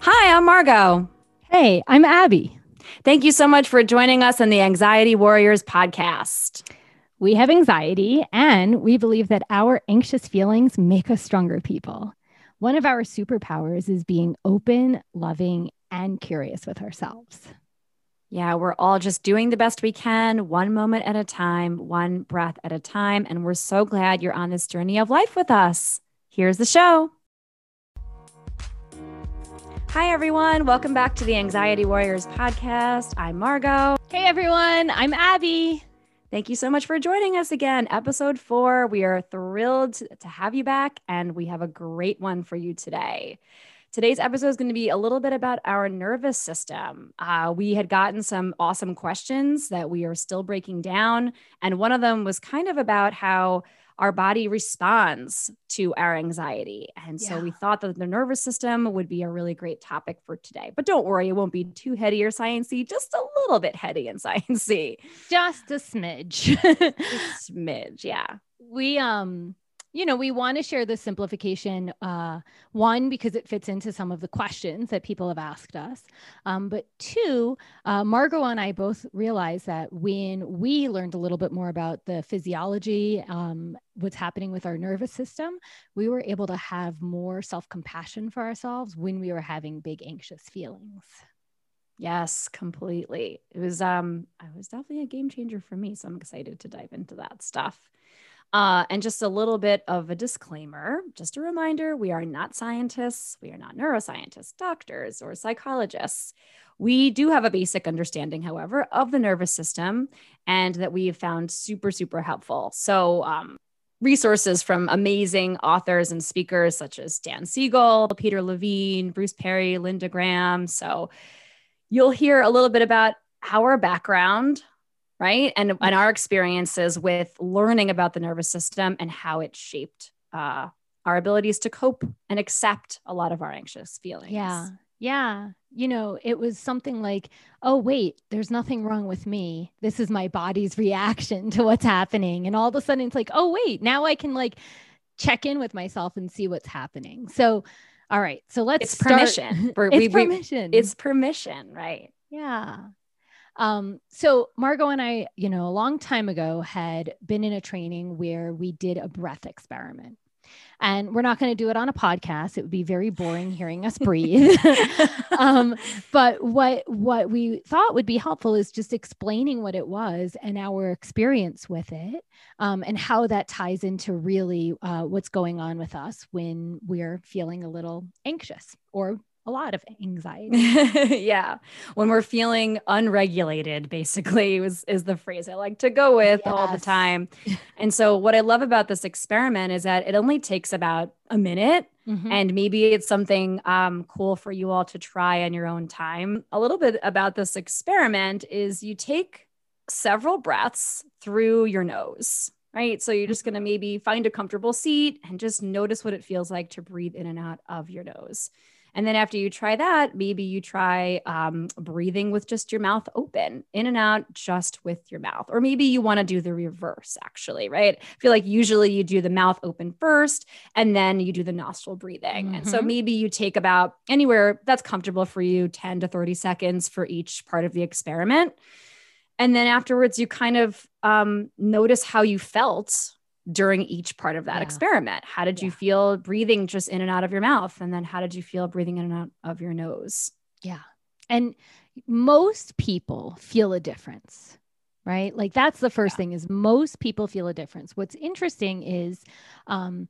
Hi, I'm Margot. Hey, I'm Abby. Thank you so much for joining us on the Anxiety Warriors podcast. We have anxiety, and we believe that our anxious feelings make us stronger people. One of our superpowers is being open, loving, and curious with ourselves. Yeah, we're all just doing the best we can, one moment at a time, one breath at a time. And we're so glad you're on this journey of life with us. Here's the show. Hi, everyone. Welcome back to the Anxiety Warriors podcast. I'm Margot. Hey, everyone. I'm Abby. Thank you so much for joining us again. Episode four. We are thrilled to have you back, and we have a great one for you today. Today's episode is going to be a little bit about our nervous system. Uh, we had gotten some awesome questions that we are still breaking down. And one of them was kind of about how our body responds to our anxiety. And so yeah. we thought that the nervous system would be a really great topic for today. But don't worry, it won't be too heady or sciencey, just a little bit heady and sciencey. Just a smidge. a smidge, yeah. We um you know, we want to share the simplification. Uh, one, because it fits into some of the questions that people have asked us. Um, but two, uh, Margot and I both realized that when we learned a little bit more about the physiology, um, what's happening with our nervous system, we were able to have more self compassion for ourselves when we were having big anxious feelings. Yes, completely. It was um it was definitely a game changer for me. So I'm excited to dive into that stuff. Uh, and just a little bit of a disclaimer, just a reminder we are not scientists, we are not neuroscientists, doctors, or psychologists. We do have a basic understanding, however, of the nervous system and that we have found super, super helpful. So, um, resources from amazing authors and speakers such as Dan Siegel, Peter Levine, Bruce Perry, Linda Graham. So, you'll hear a little bit about our background, right? And, and our experiences with learning about the nervous system and how it shaped uh, our abilities to cope and accept a lot of our anxious feelings. Yeah. Yeah. You know, it was something like, oh, wait, there's nothing wrong with me. This is my body's reaction to what's happening. And all of a sudden it's like, oh, wait, now I can like check in with myself and see what's happening. So, all right. So let's it's start. permission. It's we, permission. We, it's permission, right? Yeah. Um, so Margot and I, you know, a long time ago had been in a training where we did a breath experiment. And we're not going to do it on a podcast. It would be very boring hearing us breathe. um, but what what we thought would be helpful is just explaining what it was and our experience with it, um, and how that ties into really uh, what's going on with us when we're feeling a little anxious or a lot of anxiety. yeah. When we're feeling unregulated, basically, is, is the phrase I like to go with yes. all the time. And so, what I love about this experiment is that it only takes about a minute. Mm-hmm. And maybe it's something um, cool for you all to try on your own time. A little bit about this experiment is you take several breaths through your nose right? So you're just going to maybe find a comfortable seat and just notice what it feels like to breathe in and out of your nose. And then after you try that, maybe you try um, breathing with just your mouth open, in and out, just with your mouth. Or maybe you want to do the reverse, actually, right? I feel like usually you do the mouth open first and then you do the nostril breathing. Mm-hmm. And so mm-hmm. maybe you take about anywhere that's comfortable for you 10 to 30 seconds for each part of the experiment. And then afterwards, you kind of um, notice how you felt during each part of that yeah. experiment. How did you feel breathing just in and out of your mouth? And then how did you feel breathing in and out of your nose? Yeah. And most people feel a difference, right? Like that's the first yeah. thing is most people feel a difference. What's interesting is um,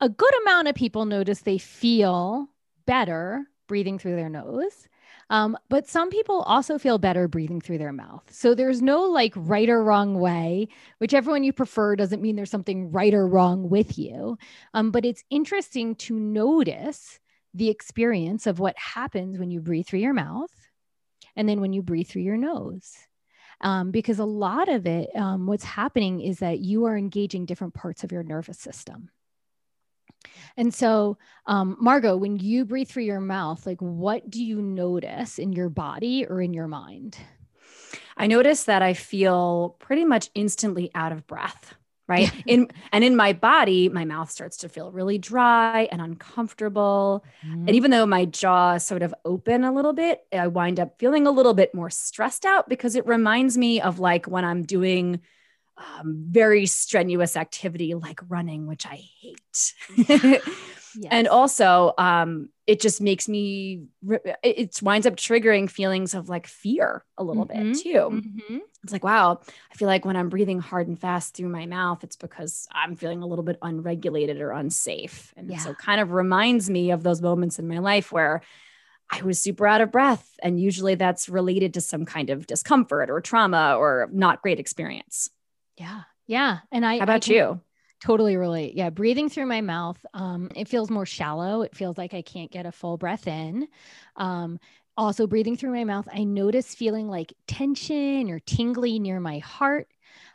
a good amount of people notice they feel better breathing through their nose. Um, but some people also feel better breathing through their mouth. So there's no like right or wrong way. Whichever one you prefer doesn't mean there's something right or wrong with you. Um, but it's interesting to notice the experience of what happens when you breathe through your mouth and then when you breathe through your nose. Um, because a lot of it, um, what's happening is that you are engaging different parts of your nervous system. And so, um, Margot, when you breathe through your mouth, like what do you notice in your body or in your mind? I notice that I feel pretty much instantly out of breath. right in and in my body my mouth starts to feel really dry and uncomfortable mm-hmm. and even though my jaw sort of open a little bit i wind up feeling a little bit more stressed out because it reminds me of like when i'm doing um, very strenuous activity like running which i hate yes. and also um, it just makes me it winds up triggering feelings of like fear a little mm-hmm. bit too mm-hmm. it's like wow i feel like when i'm breathing hard and fast through my mouth it's because i'm feeling a little bit unregulated or unsafe and yeah. so kind of reminds me of those moments in my life where I was super out of breath. And usually that's related to some kind of discomfort or trauma or not great experience. Yeah. Yeah. And I, how about I you? Totally relate. Yeah. Breathing through my mouth, um, it feels more shallow. It feels like I can't get a full breath in. Um, also, breathing through my mouth, I notice feeling like tension or tingly near my heart.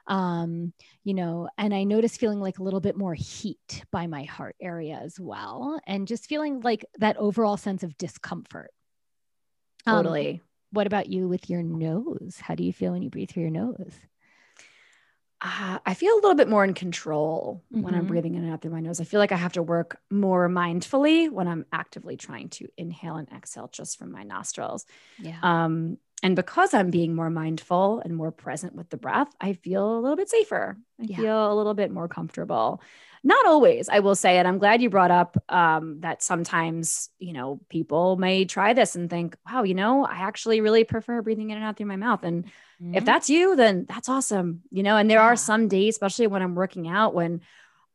Um, you know, and I notice feeling like a little bit more heat by my heart area as well. And just feeling like that overall sense of discomfort. Um, totally. Um, what about you with your nose? How do you feel when you breathe through your nose? Uh, I feel a little bit more in control mm-hmm. when I'm mm-hmm. breathing in and out through my nose. I feel like I have to work more mindfully when I'm actively trying to inhale and exhale just from my nostrils. Yeah. Um, and because I'm being more mindful and more present with the breath, I feel a little bit safer. I yeah. feel a little bit more comfortable. Not always, I will say. And I'm glad you brought up um, that sometimes, you know, people may try this and think, wow, you know, I actually really prefer breathing in and out through my mouth. And Mm-hmm. If that's you, then that's awesome. You know, and there yeah. are some days, especially when I'm working out, when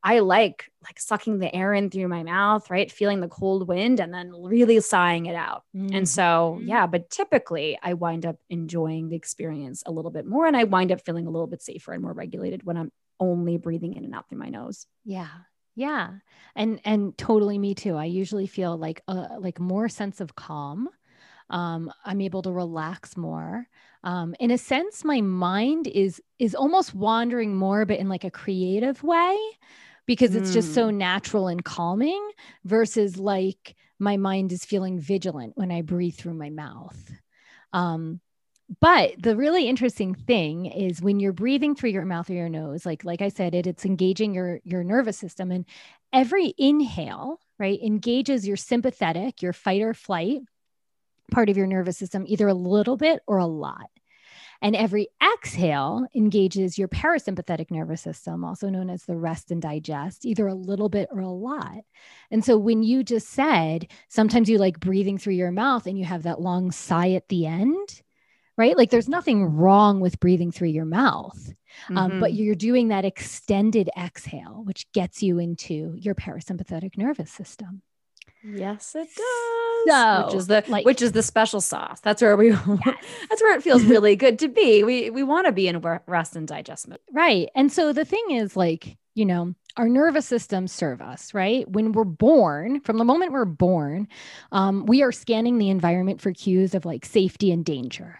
I like like sucking the air in through my mouth, right? Feeling the cold wind and then really sighing it out. Mm-hmm. And so, mm-hmm. yeah, but typically I wind up enjoying the experience a little bit more and I wind up feeling a little bit safer and more regulated when I'm only breathing in and out through my nose. Yeah. Yeah. And and totally me too. I usually feel like a like more sense of calm. Um, I'm able to relax more um, in a sense my mind is is almost wandering more but in like a creative way because it's mm. just so hmm. natural and calming versus like my mind is feeling vigilant when i breathe through my mouth um, but the really interesting thing is when you're breathing through your mouth or your nose like like i said it it's engaging your your nervous system and every inhale right engages your sympathetic your fight or flight part of your nervous system either a little bit or a lot and every exhale engages your parasympathetic nervous system, also known as the rest and digest, either a little bit or a lot. And so when you just said, sometimes you like breathing through your mouth and you have that long sigh at the end, right? Like there's nothing wrong with breathing through your mouth. Mm-hmm. Um, but mm-hmm. you're doing that extended exhale, which gets you into your parasympathetic nervous system. Yes, it does. So, which is the like, which is the special sauce. That's where we yes. that's where it feels really good to be. We we want to be in rest and digest mode. Right. And so the thing is like, you know, our nervous systems serve us, right? When we're born, from the moment we're born, um, we are scanning the environment for cues of like safety and danger.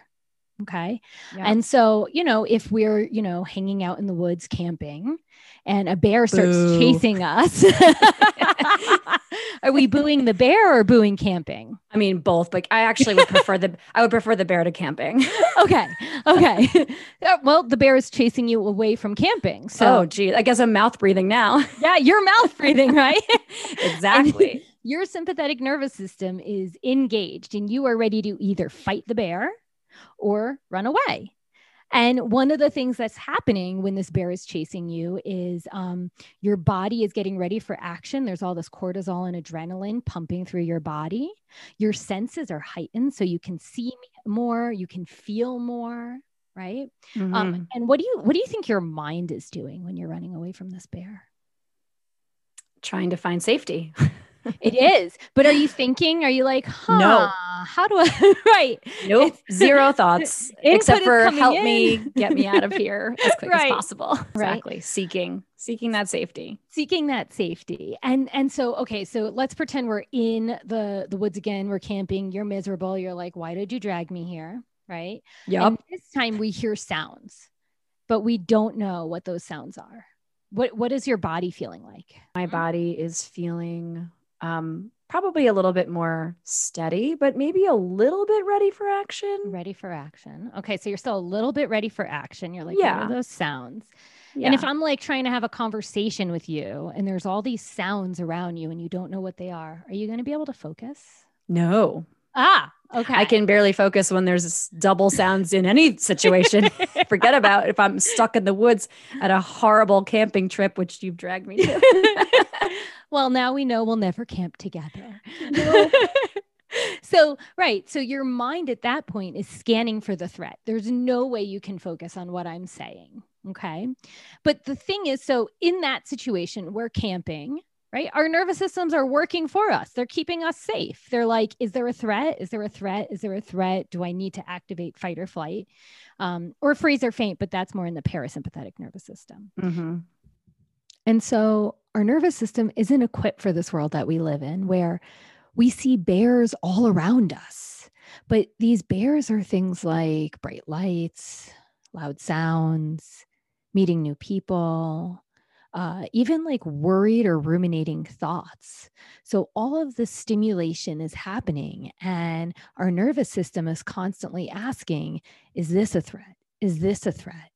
Okay. Yeah. And so, you know, if we're, you know, hanging out in the woods camping and a bear starts Boo. chasing us, are we booing the bear or booing camping? I mean, both, but I actually would prefer the, I would prefer the bear to camping. okay. Okay. well, the bear is chasing you away from camping. So, oh, gee, I guess I'm mouth breathing now. yeah. You're mouth breathing, right? exactly. And your sympathetic nervous system is engaged and you are ready to either fight the bear or run away. And one of the things that's happening when this bear is chasing you is um, your body is getting ready for action. There's all this cortisol and adrenaline pumping through your body. Your senses are heightened, so you can see more, you can feel more, right? Um, mm-hmm. Um, and what do you what do you think your mind is doing when you're running away from this bear? Trying to find safety. it is. But are you thinking? Are you like, huh, no. how do I right? Nope. Zero thoughts. except for help in. me get me out of here as quick right. as possible. Exactly. Right. Seeking, seeking that safety. Seeking that safety. And and so okay, so let's pretend we're in the the woods again. We're camping. You're miserable. You're like, why did you drag me here? Right. Yep. And this time we hear sounds, but we don't know what those sounds are. What what is your body feeling like? My hmm? body is feeling um, probably a little bit more steady, but maybe a little bit ready for action. Ready for action. Okay. So you're still a little bit ready for action. You're like, yeah. what are those sounds? Yeah. And if I'm like trying to have a conversation with you and there's all these sounds around you and you don't know what they are, are you going to be able to focus? No. Ah, okay. I can barely focus when there's double sounds in any situation. Forget about if I'm stuck in the woods at a horrible camping trip, which you've dragged me to. well, now we know we'll never camp together. No. so, right. So your mind at that point is scanning for the threat. There's no way you can focus on what I'm saying. Okay. But the thing is, so in that situation, we're camping, right? Our nervous systems are working for us. They're keeping us safe. They're like, is there a threat? Is there a threat? Is there a threat? Do I need to activate fight or flight? Um, or freeze or faint, but that's more in the parasympathetic nervous system. Mm-hmm. And so our nervous system isn't equipped for this world that we live in where we see bears all around us. But these bears are things like bright lights, loud sounds, meeting new people, uh, even like worried or ruminating thoughts. So, all of this stimulation is happening, and our nervous system is constantly asking, Is this a threat? Is this a threat?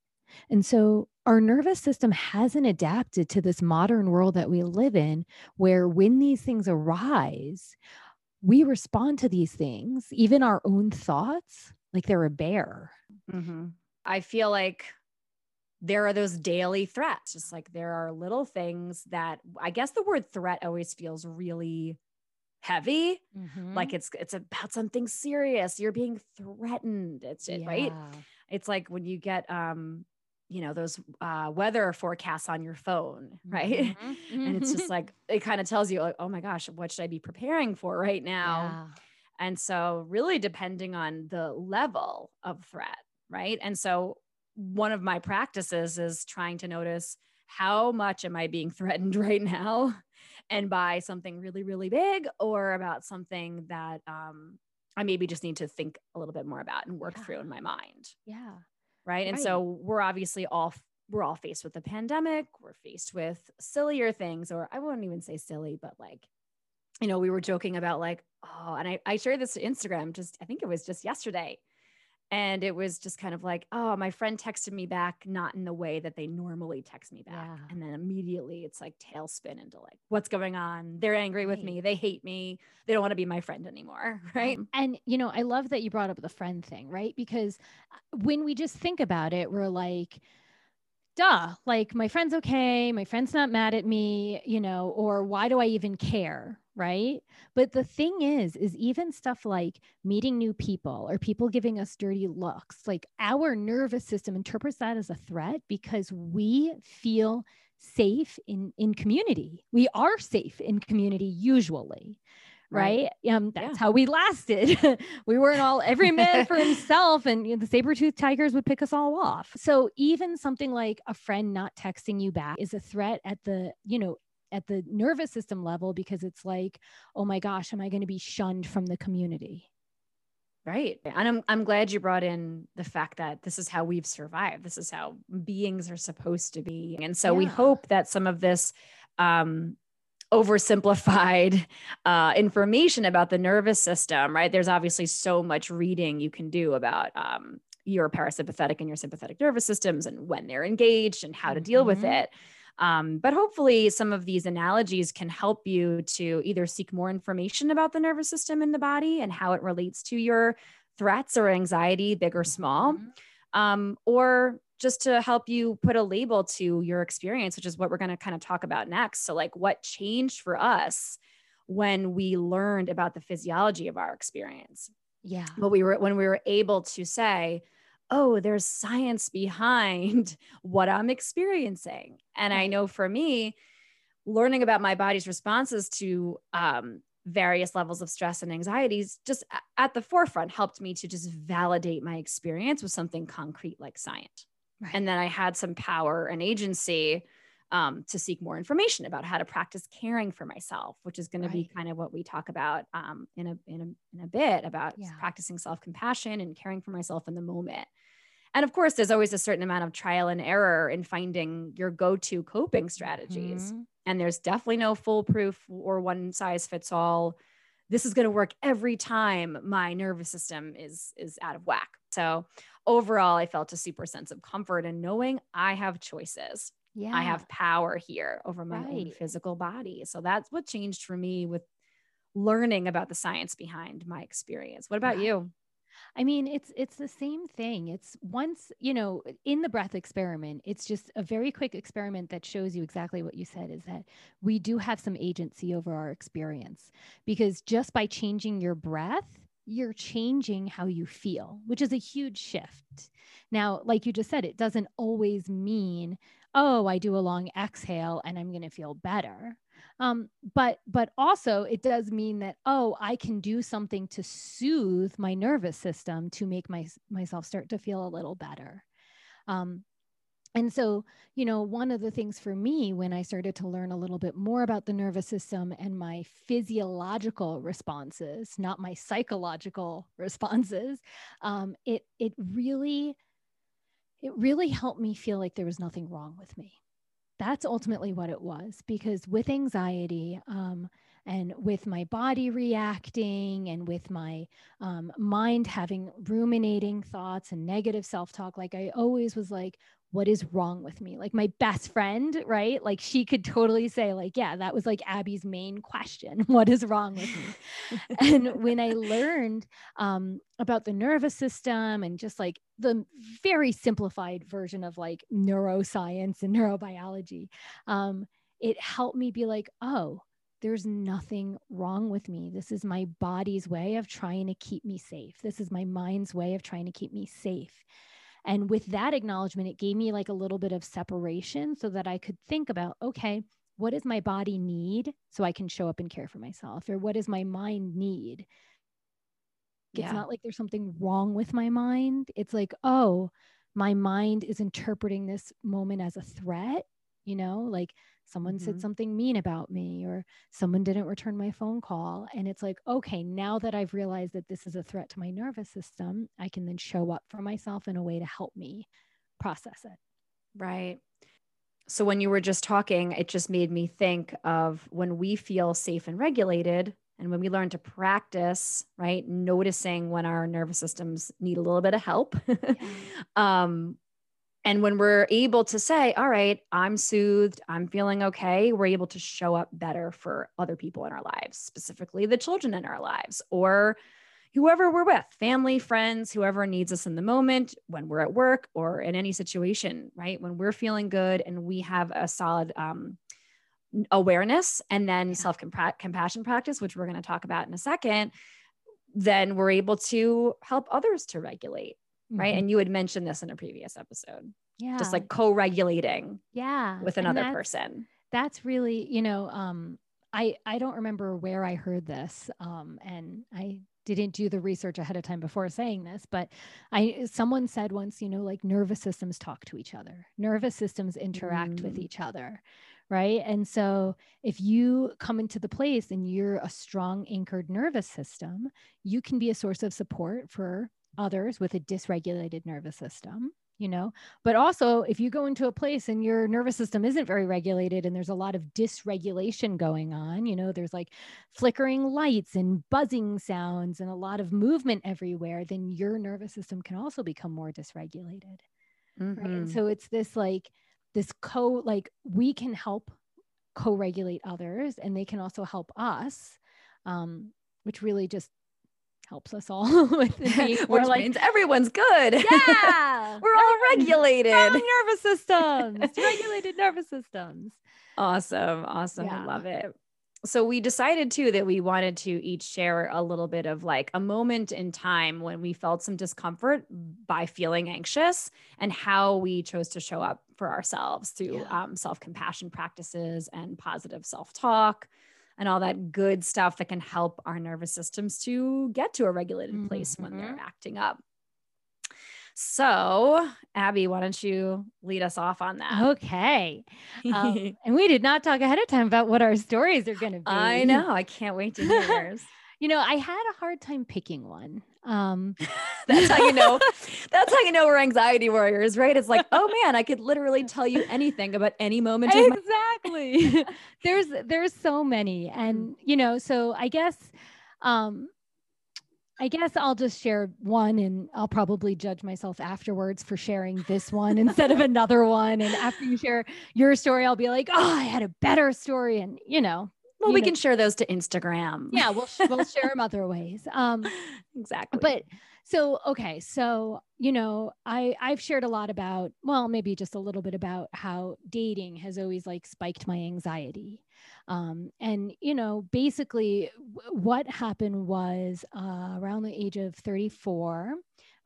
And so, our nervous system hasn't adapted to this modern world that we live in, where when these things arise, we respond to these things, even our own thoughts, like they're a bear. Mm-hmm. I feel like there are those daily threats, just like there are little things that I guess the word threat always feels really heavy mm-hmm. like it's it's about something serious you're being threatened it's yeah. right it's like when you get um you know those uh, weather forecasts on your phone right mm-hmm. and it's just like it kind of tells you like oh my gosh what should i be preparing for right now yeah. and so really depending on the level of threat right and so one of my practices is trying to notice how much am i being threatened right now and by something really really big or about something that um, i maybe just need to think a little bit more about and work yeah. through in my mind yeah right? And so we're obviously all we're all faced with the pandemic. We're faced with sillier things, or I wouldn't even say silly, but like, you know, we were joking about like, oh, and I, I shared this to Instagram just, I think it was just yesterday. And it was just kind of like, oh, my friend texted me back, not in the way that they normally text me back. Yeah. And then immediately it's like tailspin into like, what's going on? They're angry with right. me. They hate me. They don't want to be my friend anymore. Right. And, you know, I love that you brought up the friend thing, right? Because uh, when we just think about it, we're like, duh, like my friend's okay. My friend's not mad at me, you know, or why do I even care? right? But the thing is, is even stuff like meeting new people or people giving us dirty looks, like our nervous system interprets that as a threat because we feel safe in in community. We are safe in community usually. Right. right? Um, that's yeah. how we lasted. we weren't all every man for himself, and you know, the saber-toothed tigers would pick us all off. So even something like a friend not texting you back is a threat at the, you know, at the nervous system level because it's like, oh my gosh, am I going to be shunned from the community? Right. And I'm I'm glad you brought in the fact that this is how we've survived. This is how beings are supposed to be. And so yeah. we hope that some of this um oversimplified uh, information about the nervous system, right? There's obviously so much reading you can do about um, your parasympathetic and your sympathetic nervous systems and when they're engaged and how to deal mm-hmm. with it. Um, but hopefully, some of these analogies can help you to either seek more information about the nervous system in the body and how it relates to your threats or anxiety, big or small, mm-hmm. Um, or just to help you put a label to your experience, which is what we're going to kind of talk about next. So, like, what changed for us when we learned about the physiology of our experience? Yeah. But we were, when we were able to say, oh, there's science behind what I'm experiencing. And I know for me, learning about my body's responses to um, various levels of stress and anxieties just at the forefront helped me to just validate my experience with something concrete like science. Right. And then I had some power and agency um, to seek more information about how to practice caring for myself, which is going right. to be kind of what we talk about um, in a in a in a bit about yeah. practicing self compassion and caring for myself in the moment. And of course, there's always a certain amount of trial and error in finding your go to coping strategies. Mm-hmm. And there's definitely no foolproof or one size fits all. This is going to work every time my nervous system is is out of whack. So overall, I felt a super sense of comfort in knowing I have choices. Yeah. I have power here over my right. own physical body. So that's what changed for me with learning about the science behind my experience. What about you? I mean, it's it's the same thing. It's once, you know, in the breath experiment, it's just a very quick experiment that shows you exactly what you said is that we do have some agency over our experience because just by changing your breath, you're changing how you feel, which is a huge shift. Now, like you just said, it doesn't always mean, oh, I do a long exhale and I'm going to feel better. Um, but but also it does mean that oh, I can do something to soothe my nervous system to make my myself start to feel a little better. Um, and so, you know, one of the things for me when I started to learn a little bit more about the nervous system and my physiological responses, not my psychological responses, um, it it really it really helped me feel like there was nothing wrong with me that's ultimately what it was because with anxiety um, and with my body reacting and with my um, mind having ruminating thoughts and negative self-talk like i always was like what is wrong with me like my best friend right like she could totally say like yeah that was like abby's main question what is wrong with me and when i learned um, about the nervous system and just like the very simplified version of like neuroscience and neurobiology um, it helped me be like oh there's nothing wrong with me. This is my body's way of trying to keep me safe. This is my mind's way of trying to keep me safe. And with that acknowledgement, it gave me like a little bit of separation so that I could think about, okay, what does my body need so I can show up and care for myself? Or what does my mind need? It's yeah. not like there's something wrong with my mind. It's like, oh, my mind is interpreting this moment as a threat, you know, like someone mm-hmm. said something mean about me or someone didn't return my phone call and it's like okay now that i've realized that this is a threat to my nervous system i can then show up for myself in a way to help me process it right so when you were just talking it just made me think of when we feel safe and regulated and when we learn to practice right noticing when our nervous systems need a little bit of help yeah. um, and when we're able to say, all right, I'm soothed, I'm feeling okay, we're able to show up better for other people in our lives, specifically the children in our lives or whoever we're with, family, friends, whoever needs us in the moment, when we're at work or in any situation, right? When we're feeling good and we have a solid um, awareness and then yeah. self compassion practice, which we're going to talk about in a second, then we're able to help others to regulate right? Mm-hmm. And you had mentioned this in a previous episode. Yeah. Just like co-regulating. Yeah. With another that's, person. That's really, you know, um, I I don't remember where I heard this. Um, and I didn't do the research ahead of time before saying this, but I someone said once, you know, like nervous systems talk to each other. Nervous systems interact mm. with each other, right? And so if you come into the place and you're a strong anchored nervous system, you can be a source of support for others with a dysregulated nervous system you know but also if you go into a place and your nervous system isn't very regulated and there's a lot of dysregulation going on you know there's like flickering lights and buzzing sounds and a lot of movement everywhere then your nervous system can also become more dysregulated mm-hmm. right and mm-hmm. so it's this like this co like we can help co-regulate others and they can also help us um, which really just helps us all with the Which like, means everyone's good. Yeah. We're all regulated. nervous systems, regulated nervous systems. Awesome. Awesome. Yeah. I love it. So we decided too that we wanted to each share a little bit of like a moment in time when we felt some discomfort by feeling anxious and how we chose to show up for ourselves through yeah. um, self compassion practices and positive self talk and all that good stuff that can help our nervous systems to get to a regulated mm-hmm. place when they're acting up. So, Abby, why don't you lead us off on that? Okay. Um, and we did not talk ahead of time about what our stories are going to be. I know. I can't wait to hear yours. you know, I had a hard time picking one. Um, that's how you know. That's how you know we're anxiety warriors, right? It's like, oh man, I could literally tell you anything about any moment. Exactly. there's there's so many, and mm. you know, so I guess um, I guess I'll just share one and I'll probably judge myself afterwards for sharing this one instead of another one. And after you share your story, I'll be like, oh, I had a better story. And, you know, well, you we know. can share those to Instagram. Yeah, we'll, we'll share them other ways. Um, exactly. But so, okay. So, you know, I, I've shared a lot about, well, maybe just a little bit about how dating has always like spiked my anxiety. Um, and, you know, basically what happened was uh, around the age of 34,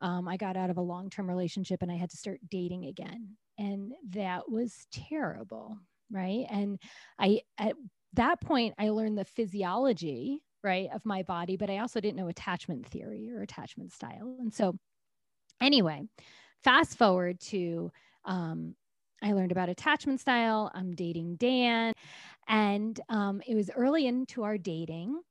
um, I got out of a long term relationship and I had to start dating again. And that was terrible. Right. And I, at that point, I learned the physiology right of my body but i also didn't know attachment theory or attachment style. And so anyway fast forward to um, i learned about attachment style i'm dating dan and um, it was early into our dating.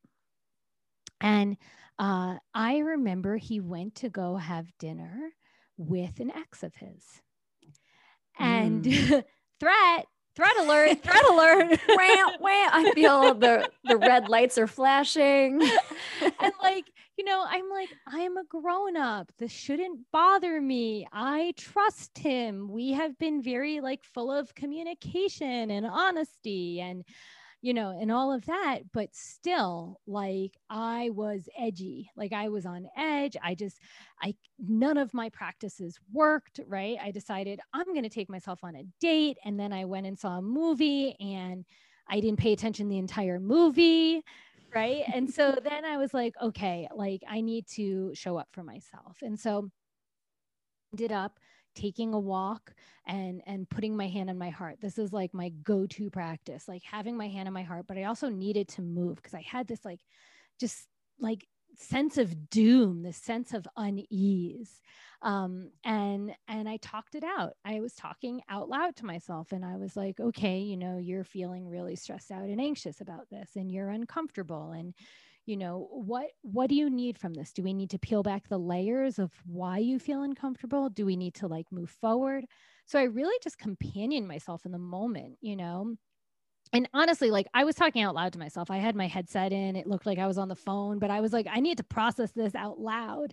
And uh, i remember he went to go have dinner with an ex of his. And mm. threat threat alert threat alert. Wham, wham. i feel the the red lights are flashing. And like you know i'm like i'm a grown up this shouldn't bother me. I trust him. We have been very like full of communication and honesty and you know, and all of that. But still, like I was edgy, like I was on edge. I just, I, none of my practices worked, right? I decided I'm going to take myself on a date. And then I went and saw a movie and I didn't pay attention the entire movie. Right. and so then I was like, okay, like I need to show up for myself. And so ended up taking a walk and and putting my hand on my heart. This is like my go-to practice like having my hand on my heart but i also needed to move because i had this like just like sense of doom this sense of unease. Um, and and i talked it out. I was talking out loud to myself and i was like okay you know you're feeling really stressed out and anxious about this and you're uncomfortable and you know what what do you need from this? Do we need to peel back the layers of why you feel uncomfortable? Do we need to like move forward? So i really just companion myself in the moment you know? And honestly like i was talking out loud to myself. I had my headset in. It looked like i was on the phone but i was like i need to process this out loud.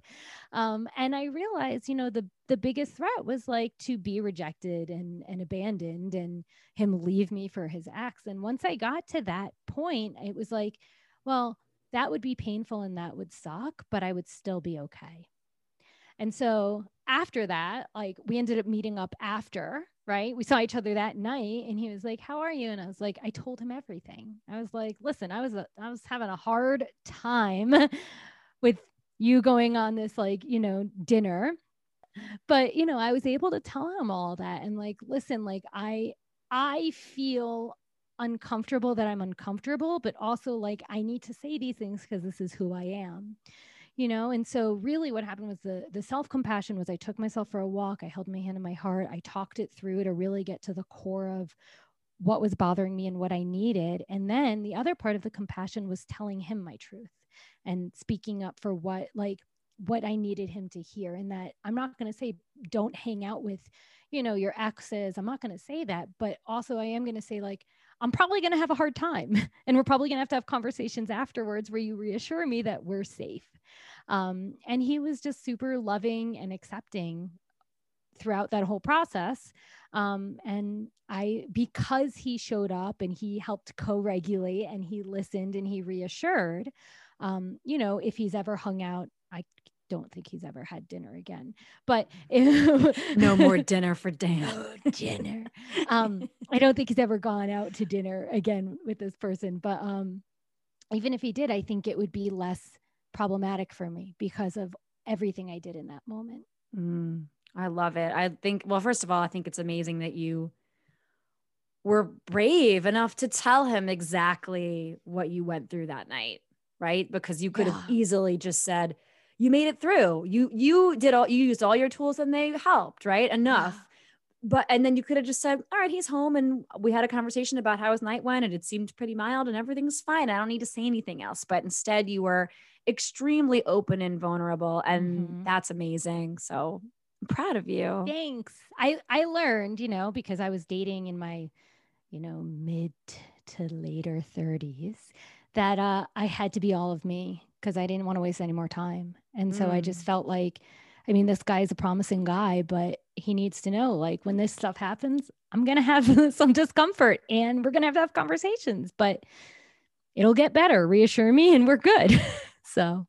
Um, and i realized you know the the biggest threat was like to be rejected and and abandoned and him leave me for his ex and once i got to that point it was like well that would be painful and that would suck, but I would still be okay. And so after that, like we ended up meeting up after, right? We saw each other that night and he was like, "How are you?" And I was like, I told him everything. I was like, "Listen, I was a, I was having a hard time with you going on this like, you know, dinner." But, you know, I was able to tell him all that and like, "Listen, like I I feel uncomfortable that I'm uncomfortable, but also like I need to say these things because this is who I am. You know, and so really what happened was the the self-compassion was I took myself for a walk, I held my hand in my heart, I talked it through to really get to the core of what was bothering me and what I needed. And then the other part of the compassion was telling him my truth and speaking up for what like what I needed him to hear and that I'm not going to say don't hang out with you know your exes. I'm not going to say that, but also I am going to say like I'm probably going to have a hard time. And we're probably going to have to have conversations afterwards where you reassure me that we're safe. Um, and he was just super loving and accepting throughout that whole process. Um, and I, because he showed up and he helped co regulate and he listened and he reassured, um, you know, if he's ever hung out, don't think he's ever had dinner again. But no more dinner for Dan. dinner. Um, I don't think he's ever gone out to dinner again with this person. But um, even if he did, I think it would be less problematic for me because of everything I did in that moment. Mm, I love it. I think, well, first of all, I think it's amazing that you were brave enough to tell him exactly what you went through that night, right? Because you could yeah. have easily just said, you made it through. You you did all you used all your tools and they helped, right? Enough. Yeah. But and then you could have just said, "All right, he's home and we had a conversation about how his night went and it seemed pretty mild and everything's fine. I don't need to say anything else." But instead you were extremely open and vulnerable and mm-hmm. that's amazing. So, I'm proud of you. Thanks. I I learned, you know, because I was dating in my, you know, mid to later 30s that uh, I had to be all of me because I didn't want to waste any more time. And so I just Mm. felt like, I mean, this guy's a promising guy, but he needs to know like when this stuff happens, I'm going to have some discomfort and we're going to have to have conversations, but it'll get better. Reassure me and we're good. so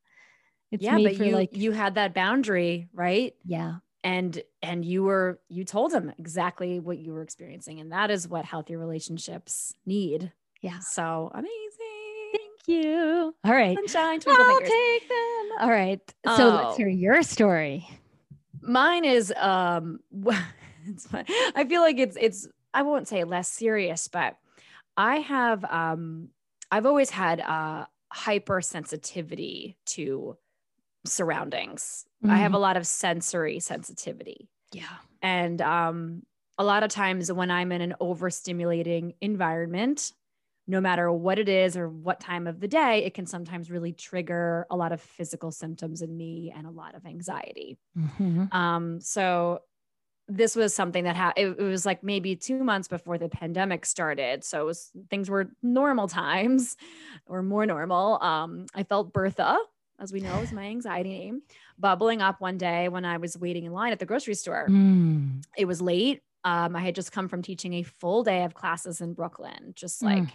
it's yeah, but for you like, you had that boundary, right? yeah. And and you were you told him exactly what you were experiencing, and that is what healthy relationships need. Yeah. So amazing. Thank you. All right. Sunshine, twinkle I'll fingers. take them. All right. So let's Oh. hear your story. Mine is um. I feel like it's it's I won't say less serious, but I have um I've always had uh hypersensitivity to surroundings. I have a lot of sensory sensitivity. Yeah. And um a lot of times when I'm in an overstimulating environment, no matter what it is or what time of the day, it can sometimes really trigger a lot of physical symptoms in me and a lot of anxiety. Mhm. Um, so this was something that ha- it, it was like maybe two months before the pandemic started. So it was things were normal times or more normal. Um, I felt Bertha, as we know, is my anxiety name, bubbling up one day when I was waiting in line at the grocery store. Mm. It was late. Um, I had just come from teaching a full day of classes in Brooklyn, just Mm.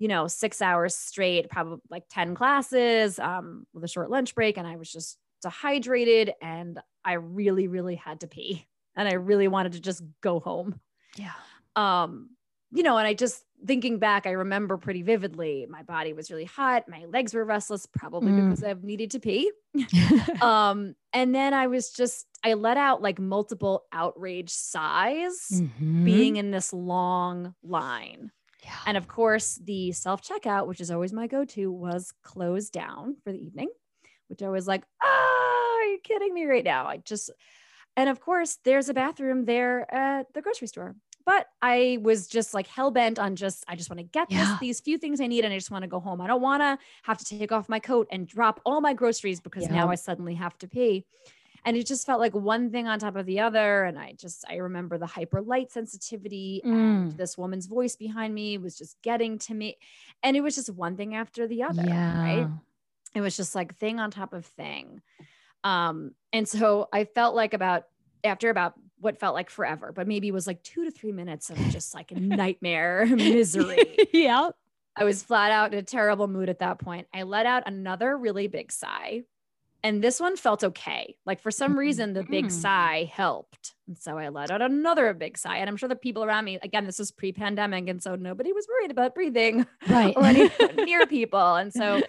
You know, six hours straight, probably like 10 classes um, with a short lunch break. And I was just dehydrated and I really, really had to pee. And I really wanted to just go home. Yeah. Um, you know, and I just thinking back, I remember pretty vividly my body was really hot. My legs were restless, probably Mm. because I've needed to pee. Um, and then I was just, I let out like multiple outrage sighs Mhm. being in this long line. Yeah. And of course, the self checkout, which is always my go to, was closed down for the evening, which I was like, ah, are you kidding me right now? I just, and of course, there's a bathroom there at the grocery store. But I was just like hell bent on just, I just want to get Yeah. this, these few things I need, and I just want to go home. I don't want to have to take off my coat and drop all my groceries because now I suddenly have to pee. And it just felt like one thing on top of the other. And I just, I remember the hyper light sensitivity and Mm. this woman's voice behind me was just getting to me. And it was just one thing after the other. yeah. Right. It was just like thing on top of thing. Um, and so I felt like about after about what felt like forever, but maybe it was like two to three minutes of just like a nightmare misery. yeah. I was flat out in a terrible mood at that point. I let out another really big sigh. And this one felt okay. Like for some reason, the big Mhm. sigh helped. And so I let out another big sigh. And I'm sure the people around me, again, this was pre pandemic. And so nobody was worried about breathing Right. or any near people. And so,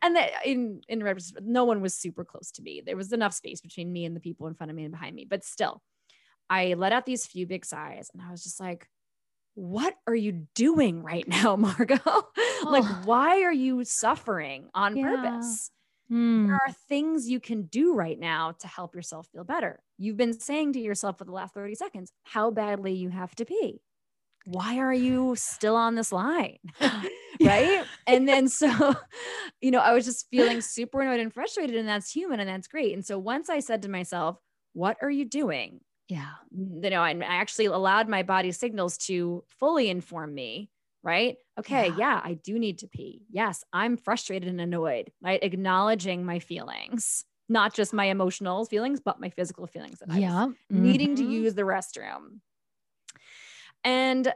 and that in, in retrospect, no one was super close to me. There was enough space between me and the people in front of me and behind me. But still, I let out these few big sighs and I was just like, what are you doing right now, Margot? like, Oh. why are you suffering on Yeah. purpose? Mm. There are things you can do right now to help yourself feel better. You've been saying to yourself for the last 30 seconds how badly you have to pee. Why are you still on this line? right. And then so, you know, I was just feeling super annoyed and frustrated, and that's human and that's great. And so once I said to myself, What are you doing? Yeah. you know, I actually allowed my body signals to fully inform me, right? Okay, Yeah. yeah. I do need to pee. Yes, I'm frustrated and annoyed, right? Acknowledging my feelings, not just my emotional feelings, but my physical feelings that I was Yeah. needing to Mhm. use the restroom. And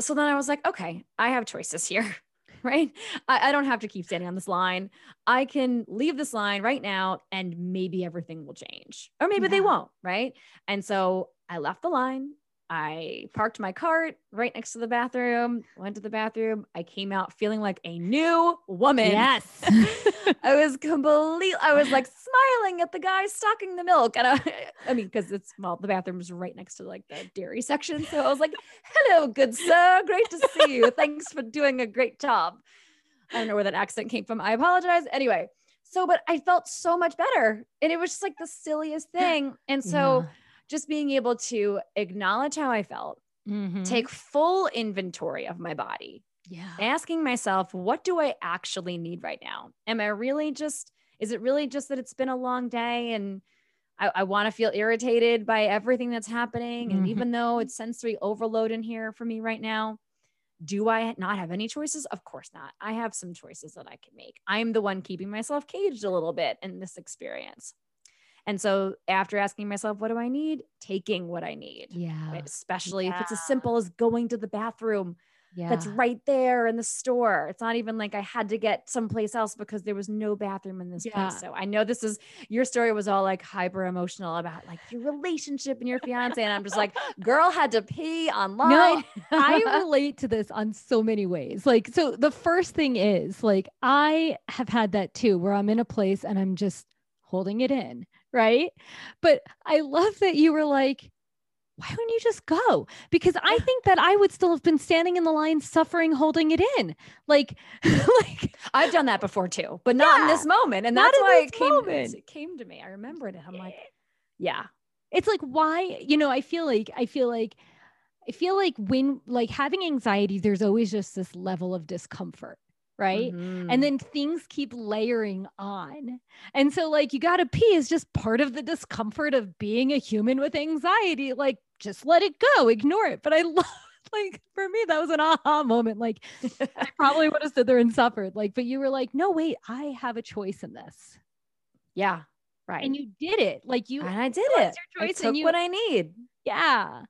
so then I was like, okay, I have choices here, right? I, I don't have to keep standing on this line. I can leave this line right now and maybe everything will change, or maybe they won't, right? And so I left the line. I parked my cart right next to the bathroom, went to the bathroom. I came out feeling like a new woman. Yes. I was complete. I was like smiling at the guy stocking the milk, and I, I mean, because it's well, the bathroom was right next to like the dairy section, so I was like, "Hello, good sir, great to see you. Thanks for doing a great job." I don't know where that accent came from. I apologize. Anyway, so but I felt so much better, and it was just like the silliest thing, and so just being able to acknowledge how I felt, Mhm. take full inventory of my body, yeah. asking myself, what do I actually need right now? Am I really just, is it really just that it's been a long day and I, I want to feel irritated by everything that's happening? And Mhm. even though it's sensory overload in here for me right now, Do I not have any choices? Of course not. I have some choices that I can make. I'm the one keeping myself caged a little bit in this experience. And so after asking myself, what do I need? Taking what I need. Yeah. Right? Especially yeah. if it's as simple as going to the bathroom Yeah. that's right there in the store. It's not even like I had to get someplace else because there was no bathroom in this Yeah. place. So I know this is your story was all like hyper emotional about like your relationship and your fiance. And I'm just like, girl had to pee online. I relate to this on so many ways. Like, so the first thing is like, I have had that too, where I'm in a place and I'm just holding it in. Right. But I love that you were like, why wouldn't you just go? Because I think that I would still have been standing in the line, suffering, holding it in. Like, like I've done that before too, but not in this moment. And that's why it came, moment. it came to me. I remembered it. I'm like, yeah. it's like why you know i feel like i feel like i feel like when like having anxiety there's always just this level of discomfort right Mhm. and then things keep layering on and so like you gotta pee is just part of the discomfort of being a human with anxiety like just let it go ignore it but i love like for me that was an aha moment like i probably would have stood there and suffered like but you were like no wait i have a choice in this yeah. Right. and you did it like you and I did it. your I took and you- what I need. yeah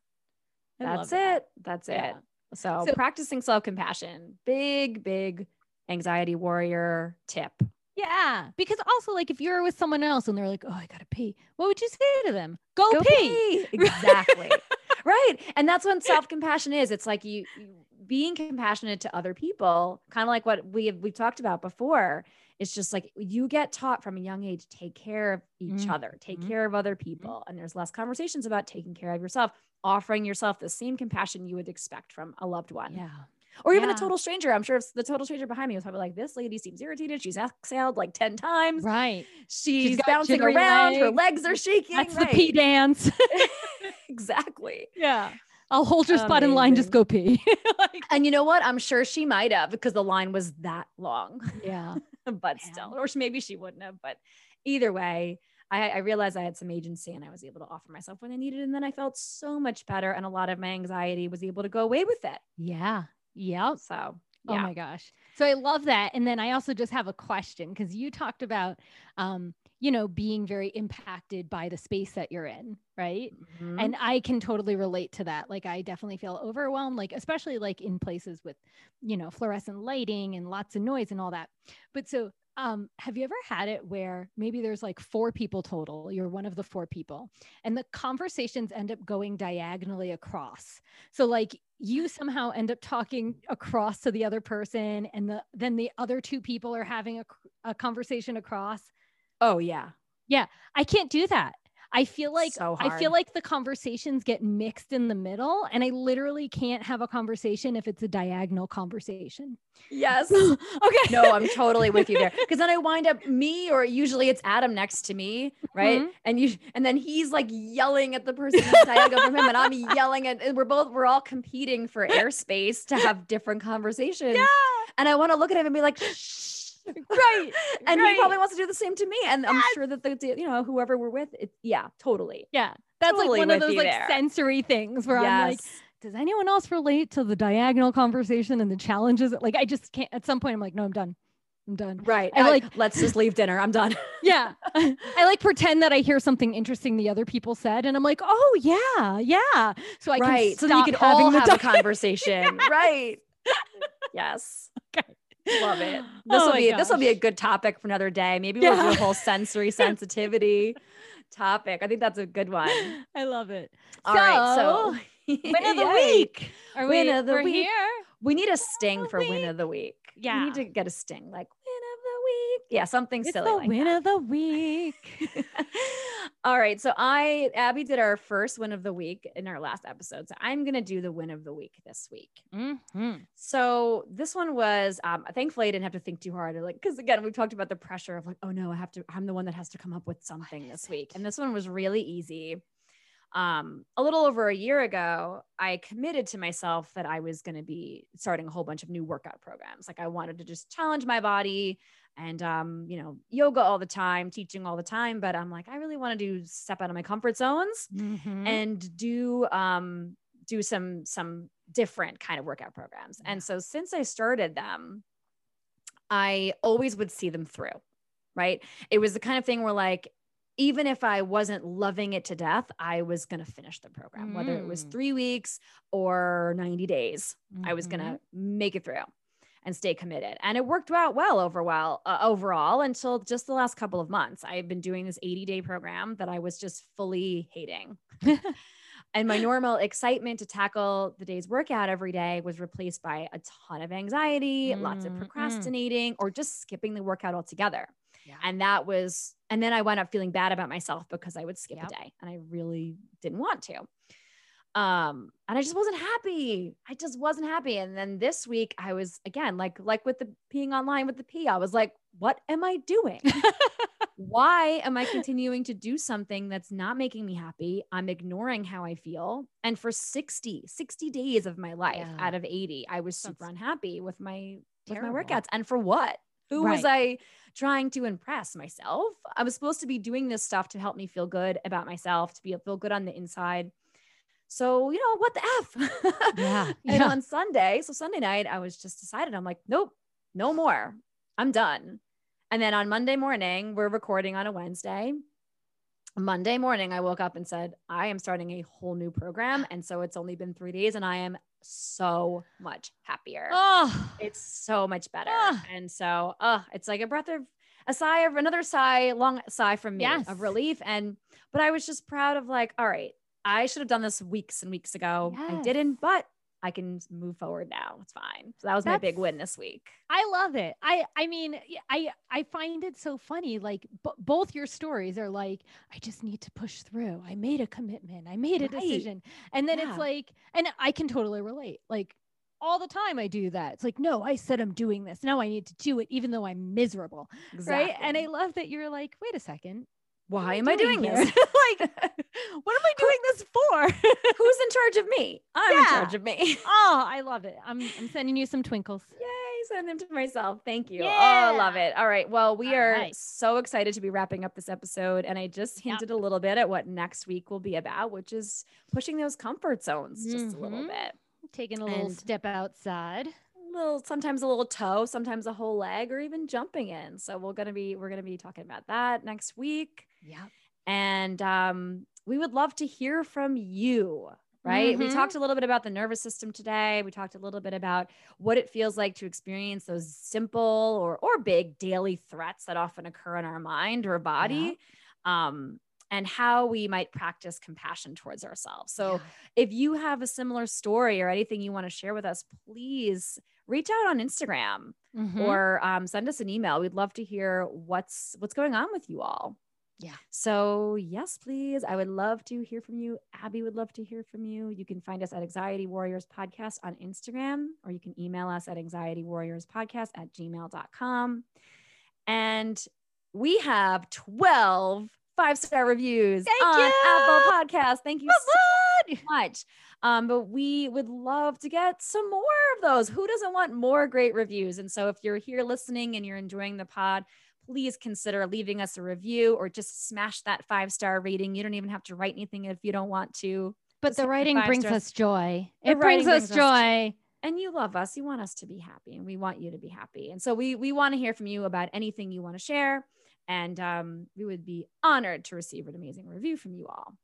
I That's love that. it. That's Yeah. it. So, So- practicing self compassion, big, big anxiety warrior tip. Yeah, because also like if you're with someone else and they're like, "Oh, I gotta pee," what would you say to them? Go, Go pee. pee. Exactly. right. And that's when self compassion is. It's like you, you being compassionate to other people, kind of like what we have we talked about before. It's just like you get taught from a young age, take care of each Mhm. other, take care of other people. And there's less conversations about taking care of yourself, offering yourself the same compassion you would expect from a loved one. Yeah, or even Yeah. a total stranger. I'm sure if the total stranger behind me was probably like, this lady seems irritated. She's exhaled like 10 times. right. She's, got bouncing around. Her legs. legs are shaking. That's right. the pee dance. exactly. yeah, I'll hold your spot in line. Just go pee. like, And you know what? I'm sure she might have because the line was that long, yeah, but still, or maybe she wouldn't have. But either way, I, I realized I had some agency and I was able to offer myself when I needed. And then I felt so much better. And a lot of my anxiety was able to go away with it. yeah, yep. So, Oh my gosh. So I love that. And then I also just have a question because you talked about, um, you know, being very impacted by the space that you're in, right? Mhm. and i can totally relate to that like i definitely feel overwhelmed like especially like in places with you know fluorescent lighting and lots of noise and all that but so um have you ever had it where maybe there's like four people total you're one of the four people and the conversations end up going diagonally across so like you somehow end up talking across to the other person and the then the other two people are having a, a conversation across oh, yeah. Yeah. I can't do that. I feel like So I feel like the conversations get mixed in the middle and I literally can't have a conversation if it's a diagonal conversation. Yes. okay. no, I'm totally with you there. Because then I wind up me, or usually it's Adam next to me, right? Mhm. And you, and then he's like yelling at the person diagonal from him, and I'm yelling at. And we're both we're all competing for airspace to have different conversations. Yeah. And I want to look at him and be like, shh. Right. And right. he probably wants to do the same to me. And I'm sure that the you know whoever we're with, it, yeah, totally. Yeah. That's Totally like one of those like there. sensory things where I'm like, does anyone else relate to the diagonal conversation and the challenges? Like I just can't at some point I'm like, no, I'm done. I'm done. right. And I like-. Let's just leave dinner. I'm done. Yeah. I like pretend that I hear something interesting the other people said and I'm like, oh yeah, yeah. So I right. can So then you stop can all the have a conversation. Right. Yes. Love it. This Oh will my be this will be a good topic for another day. Maybe we'll do a whole sensory sensitivity topic. I think that's a good one. I love it. All right. So win of the Yay. week. Are Win we of the week. here? We need a sting for win of the week. Yeah. We need to get a sting like win of the week. Yeah, something It's silly the like win that. of the week. All right. So I Abby did our first win of the week in our last episode. So I'm gonna do the win of the week this week. Mhm. So this one was um thankfully I didn't have to think too hard. Like because again, we've talked about the pressure of like, oh no, I have to, I'm the one that has to come up with something this week. And this one was really easy. Um, a little over a year ago, I committed to myself that I was going to be starting a whole bunch of new workout programs. Like I wanted to just challenge my body and um, you know, yoga all the time, teaching all the time. But I'm like, I really want to do step out of my comfort zones Mhm. and do um do some some different kind of workout programs. And so since I started them, I always would see them through, right? It was the kind of thing where, like, even if I wasn't loving it to death, I was going to finish the program, mm. whether it was mm. three weeks or 90 days. Mm-hmm. I was going to make it through and stay committed. And it worked out well overall, uh, overall until just the last couple of months. I've been doing this 80 day program that I was just fully hating. and my normal excitement to tackle the day's workout every day was replaced by a ton of anxiety, mm, lots of mm, procrastinating, mm. or just skipping the workout altogether. Yeah. And that was, and then I wound up feeling bad about myself because I would skip yep. a day and I really didn't want to. Um, and I just wasn't happy. I just wasn't happy. And then this week I was again, like, like with the peeing online with the pee, I was like, what am I doing? Why am I continuing to do something that's not making me happy? I'm ignoring how I feel. And for 60, 60 days of my life yeah. out of 80, I was super that's unhappy with my terrible. with my workouts. And for what? Who right. was I trying to impress myself? I was supposed to be doing this stuff to help me feel good about myself, to be feel good on the inside. So, you know, what the F? Yeah. and yeah. on Sunday, so Sunday night, I was just decided, I'm like, nope, no more. I'm done. And then on Monday morning, we're recording on a Wednesday. Monday morning, I woke up and said, I am starting a whole new program. And so it's only been three days and I am so much happier. Oh, it's so much better. Oh. And so, oh, it's like a breath of a sigh of another sigh, long sigh from me yes. of relief. And, but I was just proud of like, all right, I should have done this weeks and weeks ago. Yes. I didn't, but I can move forward now. It's fine. So that was That's, my big win this week. I love it. I I mean, I I find it so funny. Like b- both your stories are like, I just need to push through. I made a commitment. I made a right. decision, and then yeah. it's like, and I can totally relate. Like all the time I do that. It's like, no, I said I'm doing this. Now I need to do it, even though I'm miserable. Exactly. Right. And I love that you're like, wait a second why am I doing, doing this? like, what am I doing this for? Who's in charge of me? I'm yeah. in charge of me. oh, I love it. I'm, I'm sending you some twinkles. Yay, send them to myself. Thank you. Yeah. Oh, love it. All right. Well, we All are right. so excited to be wrapping up this episode. And I just hinted yep. a little bit at what next week will be about, which is pushing those comfort zones just mm-hmm. a little mm-hmm. bit. Taking a little and step outside A little sometimes a little toe sometimes a whole leg or even jumping in so we're going to be we're going to be talking about that next week yeah and um, we would love to hear from you right mm-hmm. we talked a little bit about the nervous system today we talked a little bit about what it feels like to experience those simple or or big daily threats that often occur in our mind or body yeah. um, and how we might practice compassion towards ourselves. So, yeah. if you have a similar story or anything you want to share with us, please reach out on Instagram mm-hmm. or um, send us an email. We'd love to hear what's what's going on with you all. Yeah. So, yes, please. I would love to hear from you. Abby would love to hear from you. You can find us at Anxiety Warriors Podcast on Instagram, or you can email us at Anxiety Warriors Podcast at gmail.com. And we have 12 five star reviews Thank on you. Apple Podcasts. Thank you so much. Um, but we would love to get some more of those. Who doesn't want more great reviews? And so if you're here listening and you're enjoying the pod, please consider leaving us a review or just smash that five star rating. You don't even have to write anything if you don't want to. But just the writing brings stars. us joy. The it brings us joy. Us and you love us. You want us to be happy and we want you to be happy. And so we we want to hear from you about anything you want to share. And um, we would be honored to receive an amazing review from you all.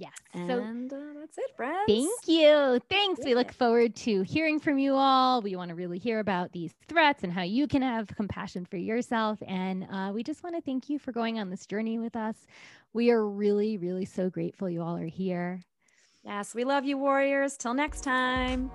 Yes. And so, uh, that's it, friends. Thank you. Thanks. We look forward to hearing from you all. We want to really hear about these threats and how you can have compassion for yourself. And uh, we just want to thank you for going on this journey with us. We are really, really so grateful you all are here. Yes, we love you, warriors. Till next time.